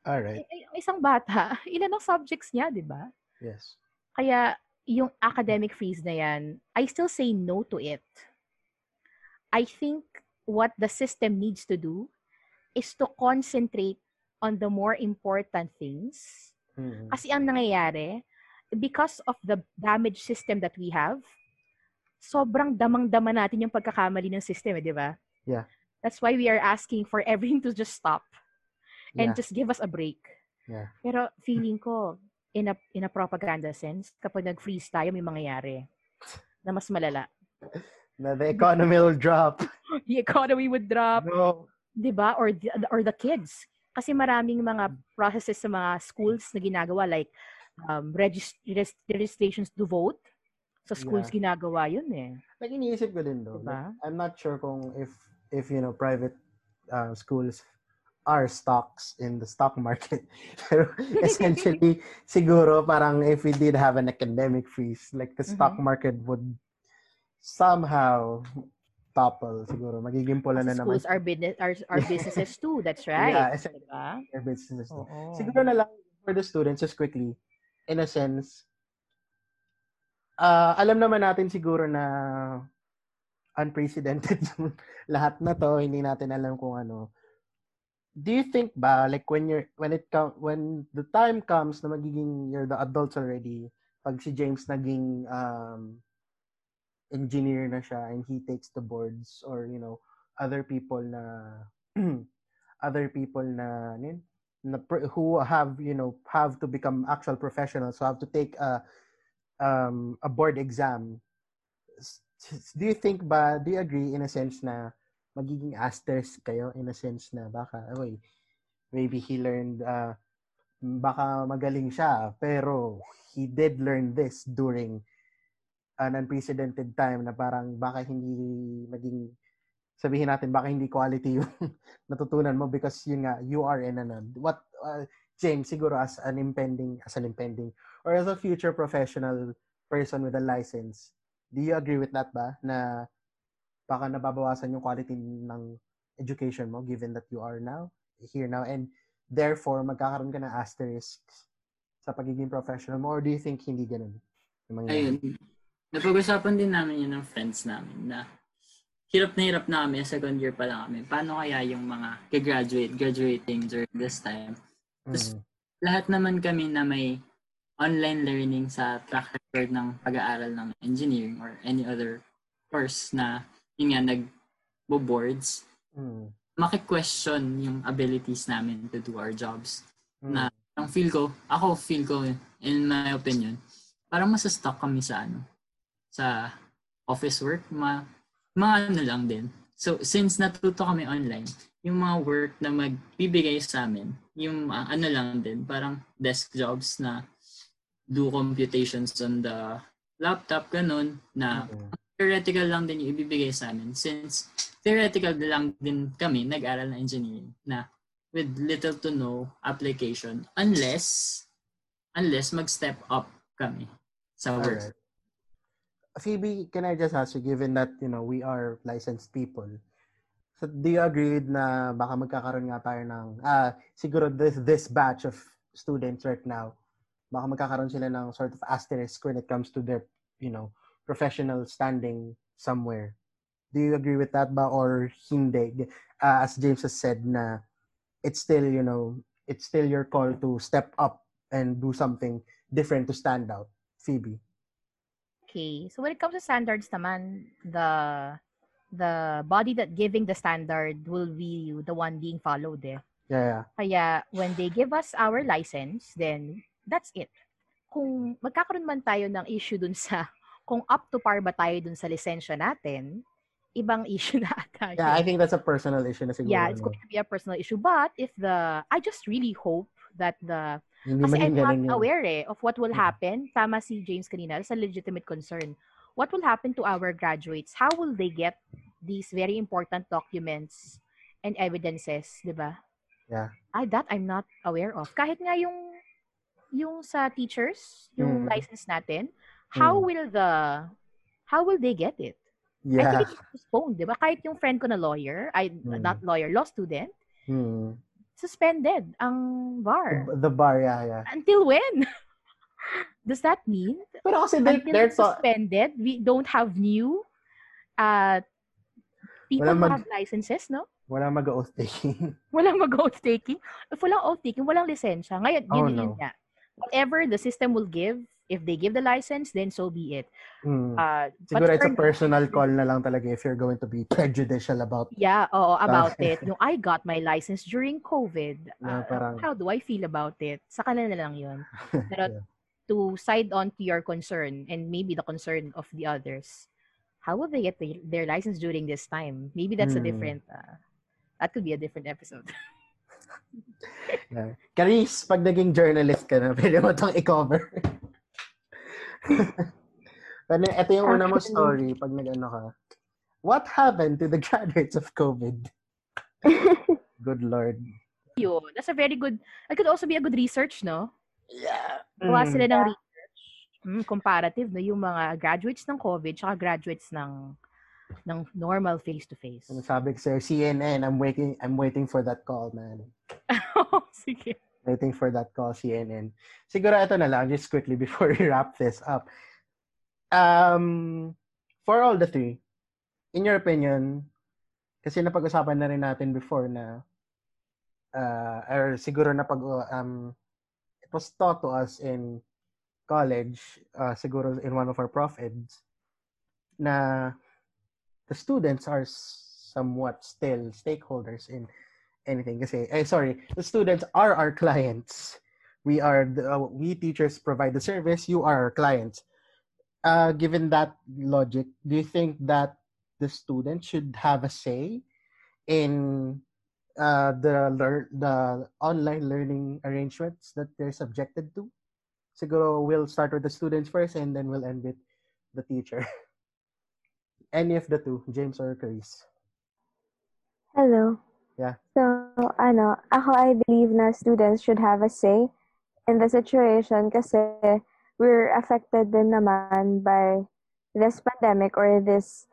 All right. Eh, eh, ang isang bata, ilan ang subjects niya, 'di ba? Yes. Kaya yung academic freeze na yan, I still say no to it. I think what the system needs to do is to concentrate on the more important things. Mm. Kasi ang nangyayari, because of the damage system that we have, sobrang damang-dama natin yung pagkakamali ng system, eh, di ba? Yeah. That's why we are asking for everything to just stop and Yeah. just give us a break. Yeah. Pero feeling ko, in a, in a propaganda sense, kapag nag-freeze tayo, may mangyayari na mas malala. Na the economy will drop. The economy would drop, No. 'di ba? Or the, or the kids. Kasi maraming mga processes sa mga schools na ginagawa like um, regist- regis- registrations to vote. Sa schools Yeah. ginagawa yun eh. Like, iniisip ko din though. Diba? Like, I'm not sure kung if, if you know, private uh, schools are stocks in the stock market. Pero essentially, siguro parang if we did have an academic freeze, like the stock Mhm. market would somehow topple siguro. Magiging pula na naman schools are, business, are, are businesses too. That's right. Yeah, essentially. Diba? their businesses. Oo. Siguro na lang for the students, just quickly, in a sense, ah alam naman natin siguro na unprecedented yung lahat na to, hindi natin alam kung ano. Do you think ba like when you're when it come when the time comes na magiging you're the adults already, pag si James naging um engineer na siya and he takes the boards or you know other people na other people na ano yun? na who have you know have to become actual professionals who have to take a um a board exam do you think ba do you agree in a sense na magiging asterisk kayo in a sense na baka oy maybe he learned uh, baka magaling siya pero he did learn this during an unprecedented time na parang baka hindi maging sabihin natin baka hindi quality yung natutunan mo because yun nga you are in an what uh, James siguro as an impending as an impending or as a future professional person with a license do you agree with that ba na baka nababawasan yung quality ng education mo given that you are now here now and therefore magkakaroon ka ng asterisks sa pagiging professional mo or do you think hindi ganun? Ayun. Napag-usapan din namin yun ng friends namin na hirap na hirap na kami, second year pa lang kami. Paano kaya yung mga graduate graduating during this time? Tapos, Mm. lahat naman kami na may online learning sa track record ng pag-aaral ng engineering or any other course na yun nga nag-boards, Mm. maki-question yung abilities namin to do our jobs. Mm. Na ang feel ko, ako feel ko, in my opinion, parang masa-stuck kami sa ano, sa office work, ma, mga ano lang din. So, since natuto kami online, yung mga work na magbibigay sa amin, yung ah, ano lang din, parang desk jobs na do computations on the laptop, ganun, na Mm. theoretical lang din yung ibibigay sa amin since theoretical lang din kami nag-aral na engineering na with little to no application unless unless mag-step up kami sa work. Phoebe, can I just ask you, given that, you know, we are licensed people, so do you agree na baka magkakaroon nga tayo ng, ah, siguro this, this batch of students right now, baka magkakaroon sila ng sort of asterisk when it comes to their, you know, professional standing somewhere. Do you agree with that ba or hindi? Ah, as James has said na it's still, you know, it's still your call to step up and do something different to stand out. Phoebe. Okay. So when it comes to standards naman, the the body that giving the standard will be the one being followed eh. Yeah, yeah. Kaya when they give us our license, then that's it. Kung magkakaroon man tayo ng issue dun sa kung up to par ba tayo dun sa lisensya natin, ibang issue na ata. Yeah, I think that's a personal issue na siguro. yeah, it's going to be a personal issue. But if the, I just really hope that the Hindi Kasi I'm not yun. aware eh of what will happen. Tama si James kanina, sa legitimate concern. What will happen to our graduates? How will they get these very important documents and evidences, di ba? Yeah. I, that I'm not aware of. Kahit nga yung yung sa teachers, yung Mm. license natin, how Mm. will the how will they get it? I Yeah. think it's postponed, di ba? Kahit yung friend ko na lawyer, I, Mm. not lawyer, law student, Hmm. suspended ang bar. The bar, yeah, yeah. Until when? Does that mean Pero kasi they, until they're suspended, we don't have new uh, people mag- have licenses, no? walang mag-oath taking. Walang mag-oath taking. If walang oath taking, walang lisensya. Ngayon, Oh, yun, no. yun nga. Whatever the system will give, if they give the license, then so be it. Hmm. Uh, Siguro it's a personal call na lang talaga if you're going to be prejudicial about Yeah, oo, about it. Yung I got my license during COVID. Uh, parang- how do I feel about it? Sa kanila na lang yun. Pero Yeah. to side on to your concern and maybe the concern of the others, how will they get the, their license during this time? Maybe that's a Hmm. different, uh, that could be a different episode. Yeah. Caris, pag naging journalist ka na, pwede mo itong i-cover. Pero ito yung una mo story pag nag-ano ka. What happened to the graduates of COVID? Good Lord. Yun. That's a very good, it could also be a good research, no? Yeah. Gawa Mm. sila ng research. Mm, comparative, no? Yung mga graduates ng COVID tsaka graduates ng ng normal face-to-face. Ano sabi ko sa'yo, CNN, I'm waiting, I'm waiting for that call, man. Sige. Waiting for that call, CNN. Siguro ito na lang, just quickly before we wrap this up. Um, for all the three, in your opinion, kasi napag-usapan na rin natin before na, uh, or siguro na pag, um, it was taught to us in college, uh, siguro in one of our prof eds, na the students are somewhat still stakeholders in anything kasi eh sorry the students are our clients. We are the, uh, we teachers provide the service you are our clients. Uh given that logic do you think that the student should have a say in uh the lear- the online learning arrangements that they're subjected to? Siguro we'll start with the students first and then we'll end with the teacher. Any of the two james or chris? Hello. Yeah. So, ano, ako I believe na students should have a say in the situation kasi we're affected din naman by this pandemic or this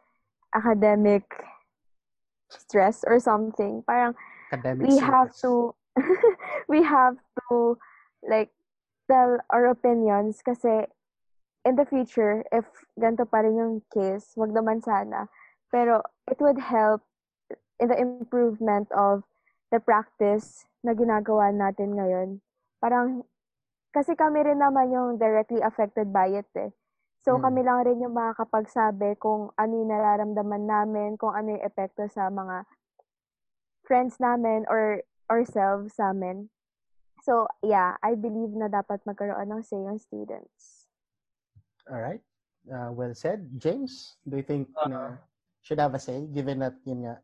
academic stress or something. Parang academic we have stress. to we have to like tell our opinions kasi in the future if ganito pa rin yung case wag naman sana pero it would help in the improvement of the practice na ginagawa natin ngayon parang kasi kami rin naman yung directly affected by it eh so Mm. kami lang rin yung makakapagsabi kung ano yung nararamdaman namin kung ano yung epekto sa mga friends namin or ourselves namin. So, yeah, I believe na dapat magkaroon ng say yung students. All right. Uh, well said. James, do you think na should have a say given that yun nga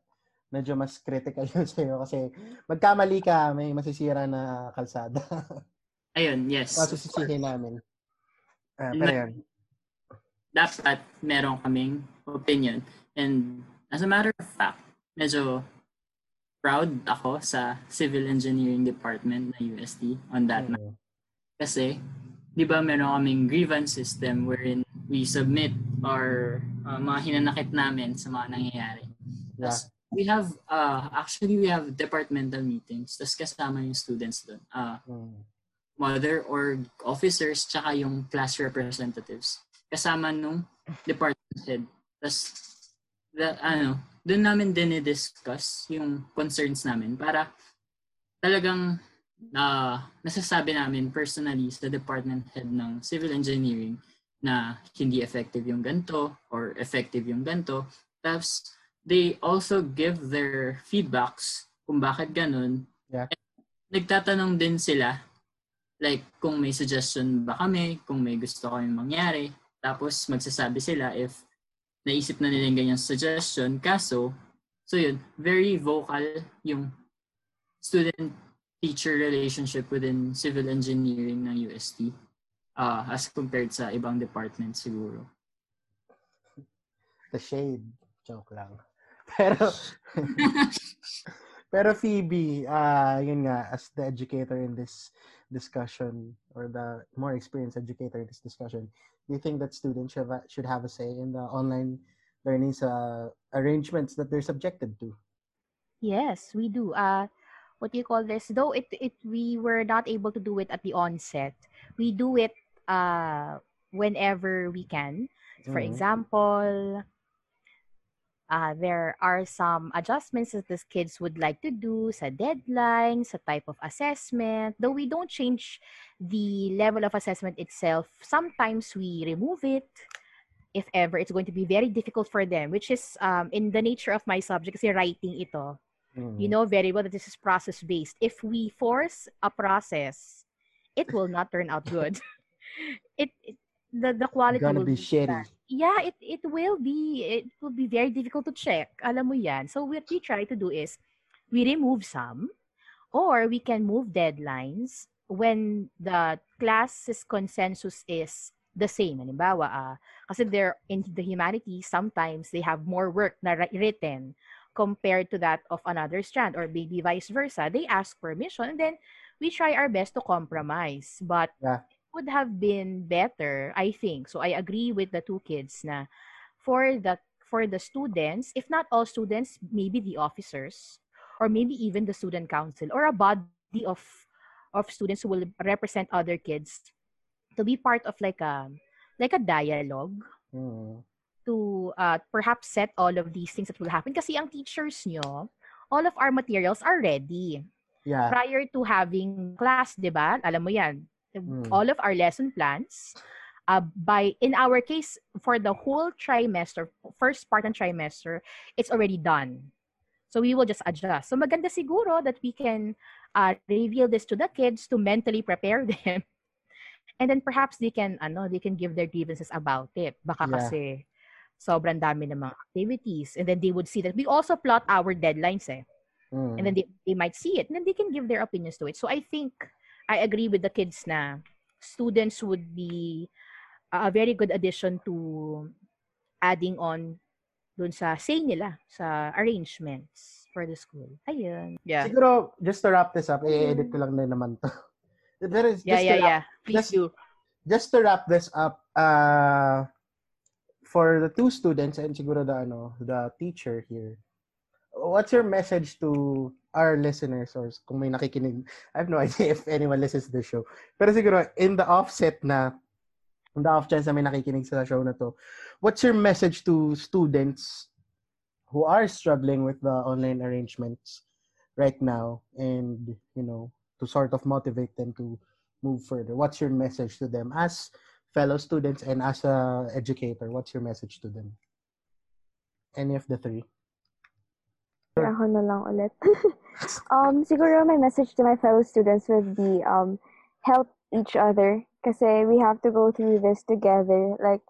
medyo mas critical yun sa'yo kasi magkamali ka, may masisira na kalsada. Ayun, yes. Masusisihin namin. Ah, pero yun. dapat meron kaming opinion. And as a matter of fact, medyo proud ako sa Civil Engineering Department na UST on that Mm. Kasi, di ba meron kaming grievance system wherein we submit our uh, mga hinanakit namin sa mga nangyayari. Yeah. We have, uh, actually we have departmental meetings. Tapos kasama yung students doon. Uh, Mm. mother or officers tsaka yung class representatives kasama nung department head. Tapos, the, ano, doon namin din discuss yung concerns namin para talagang uh, nasasabi namin personally sa department head ng civil engineering na hindi effective yung ganto or effective yung ganto. Tapos, they also give their feedbacks kung bakit ganun. Yeah. Nagtatanong din sila like kung may suggestion ba kami, kung may gusto kami mangyari. Tapos magsasabi sila if naisip na nila yung ganyang suggestion. Kaso, so yun, very vocal yung student-teacher relationship within civil engineering ng UST uh, as compared sa ibang department siguro. The shade. Joke lang. Pero, pero Phoebe, uh, yun nga, as the educator in this discussion or the more experienced educator in this discussion, do you think that students should have, should have a say in the online learning uh, arrangements that they're subjected to? Yes, we do. Uh, what do you call this? Though it, it we were not able to do it at the onset, we do it uh, whenever we can. For Mhm. example, uh, there are some adjustments that the kids would like to do sa deadline, sa type of assessment. Though we don't change the level of assessment itself, sometimes we remove it if ever it's going to be very difficult for them, which is um, in the nature of my subject, kasi writing ito. Mm. You know very well that this is process based. If we force a process, it will not turn out good. it, it the the quality gonna will be shitty. bad. Yeah, it it will be it will be very difficult to check. Alam mo yan. So what we try to do is we remove some or we can move deadlines when the class's consensus is the same. Halimbawa, uh, kasi they're in the humanities, sometimes they have more work na written compared to that of another strand or maybe vice versa. They ask permission and then we try our best to compromise. But Yeah. Would have been better, I think. So I agree with the two kids na for the for the students, if not all students, maybe the officers or maybe even the student council or a body of of students who will represent other kids to be part of like a like a dialogue Mm. to uh, perhaps set all of these things that will happen kasi ang teachers nyo all of our materials are ready Yeah. prior to having class, 'di ba? Alam mo 'yan. Mm. All of our lesson plans uh, by in our case for the whole trimester, first part and trimester, it's already done. So we will just adjust. So maganda siguro that we can uh, reveal this to the kids to mentally prepare them. And then perhaps they can ano, they can give their grievances about it. Baka Yeah. kasi sobrang dami ng mga activities and then they would see that we also plot our deadlines eh Mm. and then they, they might see it and then they can give their opinions to it so i think i agree with the kids na students would be a very good addition to adding on dun sa say nila sa arrangements for the school. Ayun. Yeah. Siguro, just to wrap this up, i-edit ko lang din naman to. There is, yeah just yeah wrap, yeah. Please just- do. just to wrap this up, uh, for the two students and siguro the, ano, the teacher here, what's your message to our listeners or kung may nakikinig? I have no idea if anyone listens to the show. Pero siguro, in the offset na, in the off chance na may nakikinig sa show na to, what's your message to students who are struggling with the online arrangements right now and, you know, to sort of motivate them to move further? What's your message to them as fellow students and as a educator? What's your message to them? Any of the three? Ako na lang ulit. um, siguro my message to my fellow students would be um, help each other kasi we have to go through this together. Like,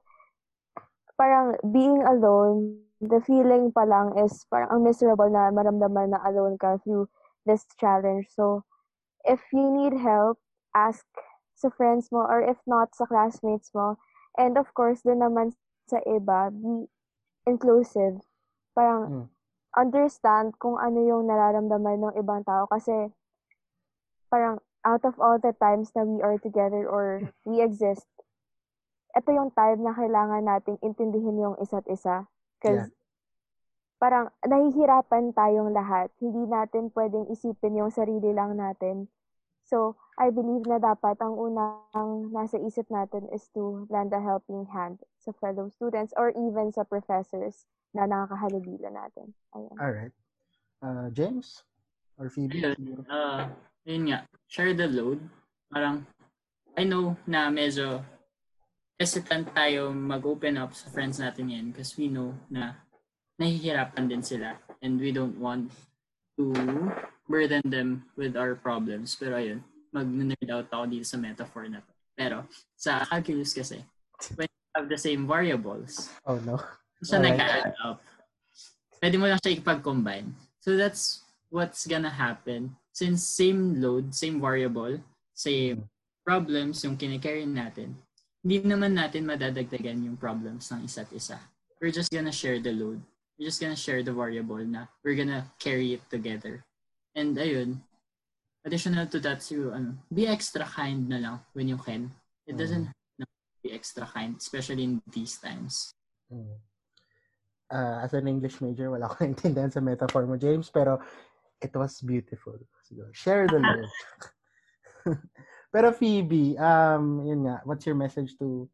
parang being alone, the feeling pa lang is parang ang miserable na maramdaman na alone ka through this challenge. So, if you need help, ask sa friends mo or if not sa classmates mo. And of course, din naman sa iba, be inclusive. Parang Mm. Understand kung ano yung nararamdaman ng ibang tao kasi parang out of all the times na we are together or we exist, ito yung time na kailangan nating intindihin yung isa't isa. Because parang nahihirapan tayong lahat. Hindi natin pwedeng isipin yung sarili lang natin. So, I believe na dapat ang unang nasa isip natin is to lend a helping hand sa fellow students or even sa professors na nakakahalubila natin. Ayan. All right. Uh, James or Phoebe? Ayun, uh, yun nga, share the load. Parang, I know na medyo hesitant tayo mag-open up sa friends natin yan because we know na nahihirapan din sila and we don't want to burden them with our problems. Pero ayun, mag-nerd out ako dito sa metaphor na to. Pero sa calculus kasi, when you have the same variables, Oh, no. siya Alright. nag-add up. Pwede mo lang siya ipag-combine. So that's what's gonna happen. Since same load, same variable, same problems yung kinikarry natin, hindi naman natin madadagdagan yung problems ng isa't isa. We're just gonna share the load. We're just gonna share the variable na we're gonna carry it together. And ayun, additional to that, siguro, ano, be extra kind na lang when you can. It doesn't have to be extra kind, especially in these times. Mm. Uh, as an English major, wala ko naintindihan sa metaphor mo, James, pero it was beautiful. Siguro, share the love. pero Phoebe, um, yun nga, what's your message to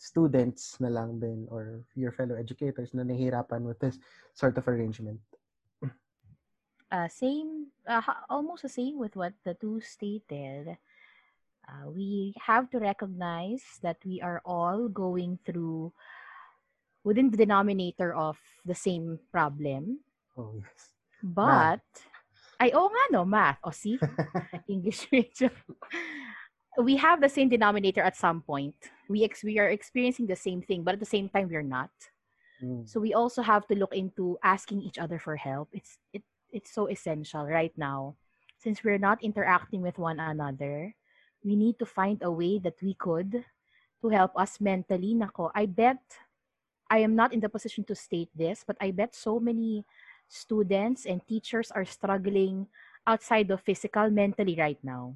students na lang din or your fellow educators na nahihirapan with this sort of arrangement? uh, same, uh, almost the same with what the two stated. Uh, we have to recognize that we are all going through within the denominator of the same problem. Oh, yes. But, ay, oo nga no, math. O, see? English major. We have the same denominator at some point. We, ex- we are experiencing the same thing, but at the same time, we're not. Mm. So we also have to look into asking each other for help. It's it it's so essential right now. Since we're not interacting with one another, we need to find a way that we could to help us mentally. Nako, I bet I am not in the position to state this, but I bet so many students and teachers are struggling outside of physical mentally right now.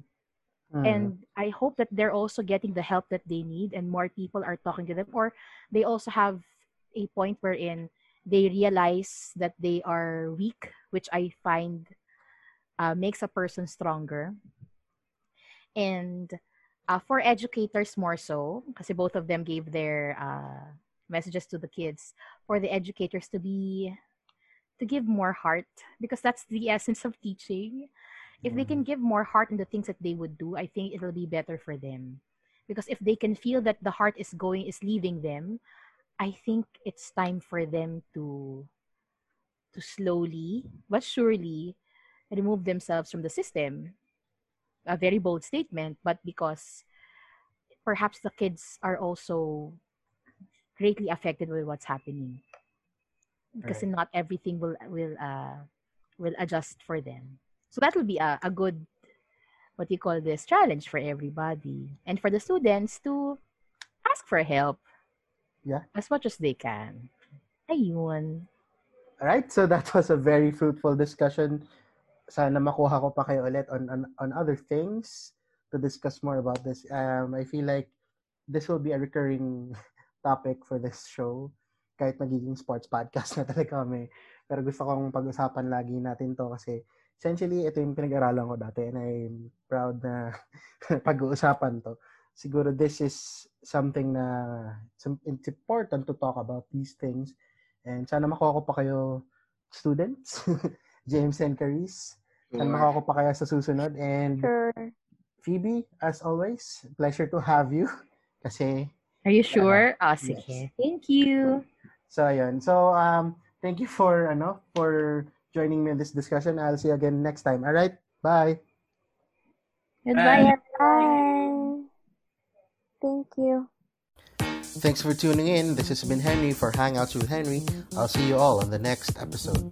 Mm. And I hope that they're also getting the help that they need and more people are talking to them or they also have a point wherein they realize that they are weak, which I find uh, makes a person stronger. And uh, for educators more so, because both of them gave their uh, messages to the kids, for the educators to be, to give more heart, because that's the essence of teaching. If they can give more heart in the things that they would do, I think it'll be better for them. Because if they can feel that the heart is going, is leaving them, I think it's time for them to to slowly but surely remove themselves from the system. A very bold statement, but because perhaps the kids are also greatly affected with what's happening. Because Right. not everything will will uh will adjust for them. So that will be a, a good what you call this challenge for everybody and for the students to ask for help Yeah. as much as they can. Ayun. All right, so that was a very fruitful discussion. Sana makuha ko pa kayo ulit on, on, on other things to discuss more about this. Um, I feel like this will be a recurring topic for this show. Kahit magiging sports podcast na talaga kami. Pero gusto kong pag-usapan lagi natin to kasi essentially ito yung pinag-aralan ko dati and I'm proud na pag-uusapan to. Siguro this is something na it's- it's important to talk about these things And sana makuha ko pa kayo students, James and Caris. Sana makuha ko pa kayo sa susunod. And Sure. Phoebe, as always, pleasure to have you. Kasi, Are you sure? Ah, yes. sige. Thank you. so ayun. So, um, thank you for, ano, for joining me in this discussion. I'll see you again next time. All right? Bye. Goodbye. Bye. Thank you. Thanks for tuning in. This has been Henry for Hangouts with Henry. I'll see you all on the next episode.